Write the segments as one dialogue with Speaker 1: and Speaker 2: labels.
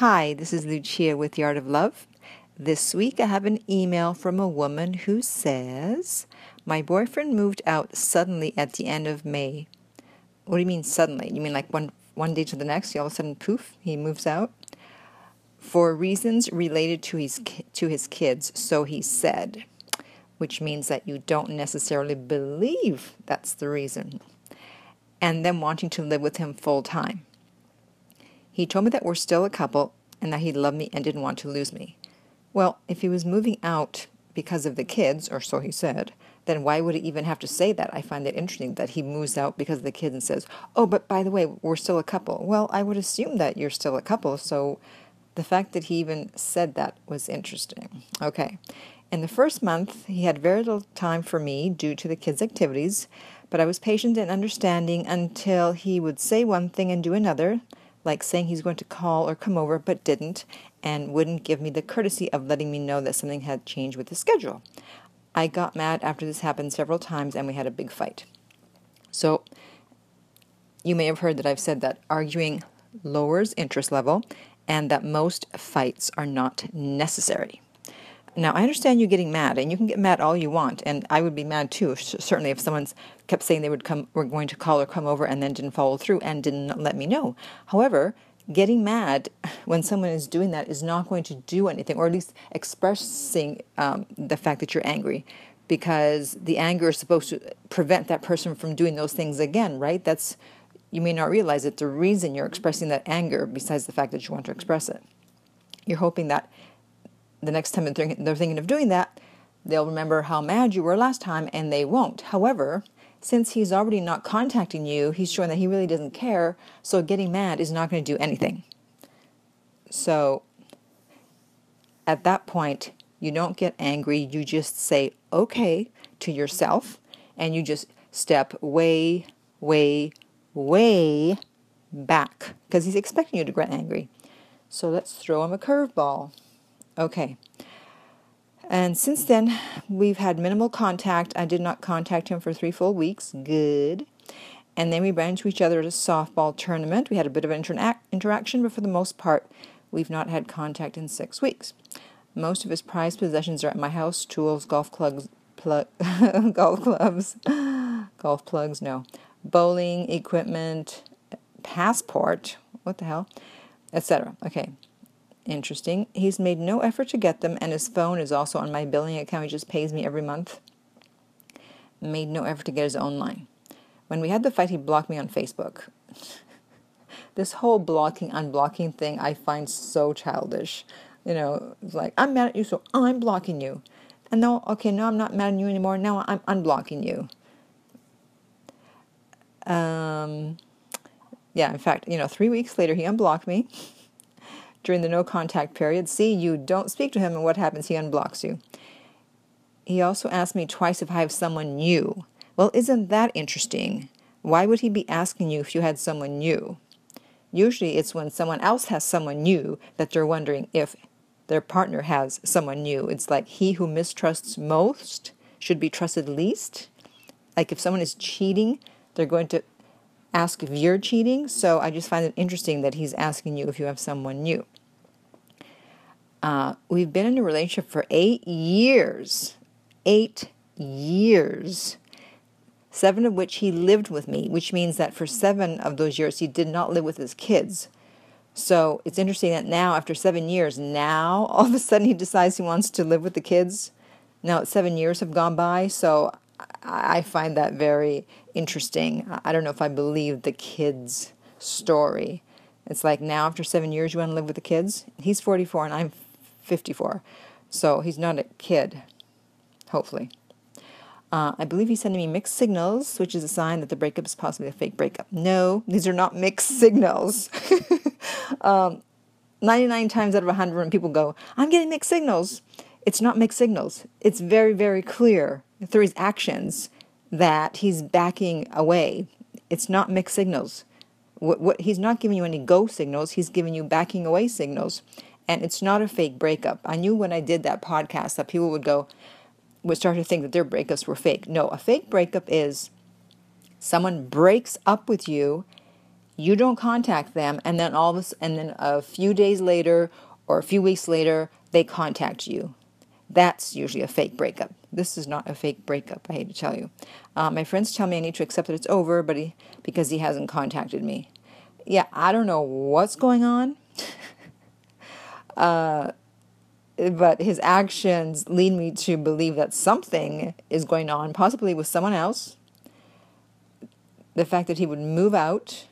Speaker 1: Hi, this is Lucia with The Art of Love. This week I have an email from a woman who says, My boyfriend moved out suddenly at the end of May. What do you mean suddenly? You mean like one, one day to the next, all of a sudden, poof, he moves out? For reasons related to his, to his kids, so he said, which means that you don't necessarily believe that's the reason. And then wanting to live with him full time. He told me that we're still a couple and that he loved me and didn't want to lose me. Well, if he was moving out because of the kids, or so he said, then why would he even have to say that? I find it interesting that he moves out because of the kids and says, Oh, but by the way, we're still a couple. Well, I would assume that you're still a couple, so the fact that he even said that was interesting. Okay. In the first month, he had very little time for me due to the kids' activities, but I was patient and understanding until he would say one thing and do another like saying he's going to call or come over but didn't, and wouldn't give me the courtesy of letting me know that something had changed with his schedule. I got mad after this happened several times and we had a big fight. So, you may have heard that I've said that arguing lowers interest level and that most fights are not necessary. Now, I understand you getting mad, and you can get mad all you want, and I would be mad too, certainly if someone's kept saying they would come, were going to call or come over, and then didn't follow through and didn't let me know. However, getting mad when someone is doing that is not going to do anything, or at least expressing um, the fact that you're angry, because the anger is supposed to prevent that person from doing those things again, right? That's you may not realize that the reason you're expressing that anger, besides the fact that you want to express it. You're hoping that the next time they're thinking of doing that, they'll remember how mad you were last time and they won't. However, since he's already not contacting you, he's showing that he really doesn't care, so getting mad is not going to do anything. So at that point, you don't get angry, you just say okay to yourself and you just step way, way, way back because he's expecting you to get angry. So let's throw him a curveball. Okay. And since then, we've had minimal contact. I did not contact him for three full weeks. Good. And then we ran into each other at a softball tournament. We had a bit of interac- interaction, but for the most part, we've not had contact in six weeks. Most of his prized possessions are at my house tools, golf clubs, golf clubs, golf plugs, no, bowling equipment, passport, what the hell, etc. Okay, Interesting. He's made no effort to get them, and his phone is also on my billing account. He just pays me every month. Made no effort to get his own line. When we had the fight, he blocked me on Facebook. this whole blocking, unblocking thing I find so childish. You know, it's like, I'm mad at you, so I'm blocking you. And no, okay, no, I'm not mad at you anymore. Now I'm unblocking you. Um, yeah, in fact, you know, three weeks later, he unblocked me during the no contact period. See, you don't speak to him, and what happens? He unblocks you. He also asked me twice if I have someone new. Well, isn't that interesting? Why would he be asking you if you had someone new? Usually it's when someone else has someone new that they're wondering if their partner has someone new. It's like he who mistrusts most should be trusted least. Like if someone is cheating, they're going to ask if you're cheating. So I just find it interesting that he's asking you if you have someone new. Uh, we've been in a relationship for eight years. Eight years. Seven of which he lived with me, which means that for seven of those years he did not live with his kids. So it's interesting that now, after seven years, now all of a sudden he decides he wants to live with the kids. Now seven years have gone by, so I find that very interesting. I don't know if I believe the kids' story. It's like now, after seven years, you want to live with the kids? He's 44 and I'm 54. So he's not a kid, hopefully. Uh, I believe he's sending me mixed signals, which is a sign that the breakup is possibly a fake breakup. No, these are not mixed signals. um, 99 times out of 100, when people go, I'm getting mixed signals, it's not mixed signals. It's very, very clear through his actions that he's backing away. It's not mixed signals. What, what he's not giving you any go signals. He's giving you backing away signals, and it's not a fake breakup. I knew when I did that podcast that people would go, would start to think that their breakups were fake. No, a fake breakup is someone breaks up with you. you don't contact them, and then all a, and then a few days later or a few weeks later, they contact you. That's usually a fake breakup. This is not a fake breakup. I hate to tell you. Uh, my friends tell me I need to accept that it's over, but he because he hasn't contacted me. Yeah, I don't know what's going on. uh, but his actions lead me to believe that something is going on, possibly with someone else. The fact that he would move out,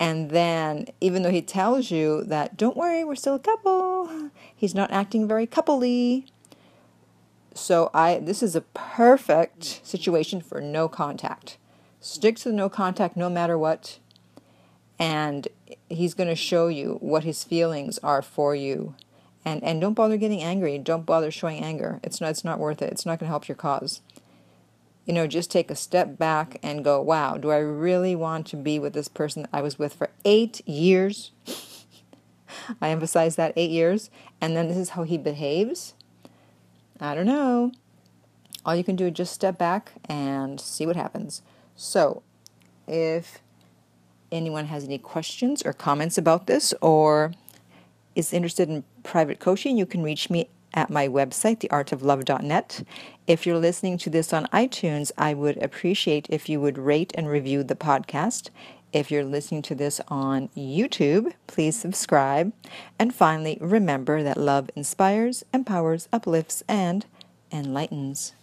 Speaker 1: and then even though he tells you that, don't worry, we're still a couple, he's not acting very coupley. So I this is a perfect situation for no contact. Stick to the no contact no matter what. And he's going to show you what his feelings are for you. And and don't bother getting angry. Don't bother showing anger. It's not it's not worth it. It's not going to help your cause. You know, just take a step back and go, "Wow, do I really want to be with this person that I was with for 8 years?" I emphasize that 8 years, and then this is how he behaves I don't know. All you can do is just step back and see what happens. So, if anyone has any questions or comments about this or is interested in private coaching, you can reach me at my website, theartoflove.net. If you're listening to this on iTunes, I would appreciate if you would rate and review the podcast. If you're listening to this on YouTube, please subscribe. And finally, remember that love inspires, empowers, uplifts, and enlightens.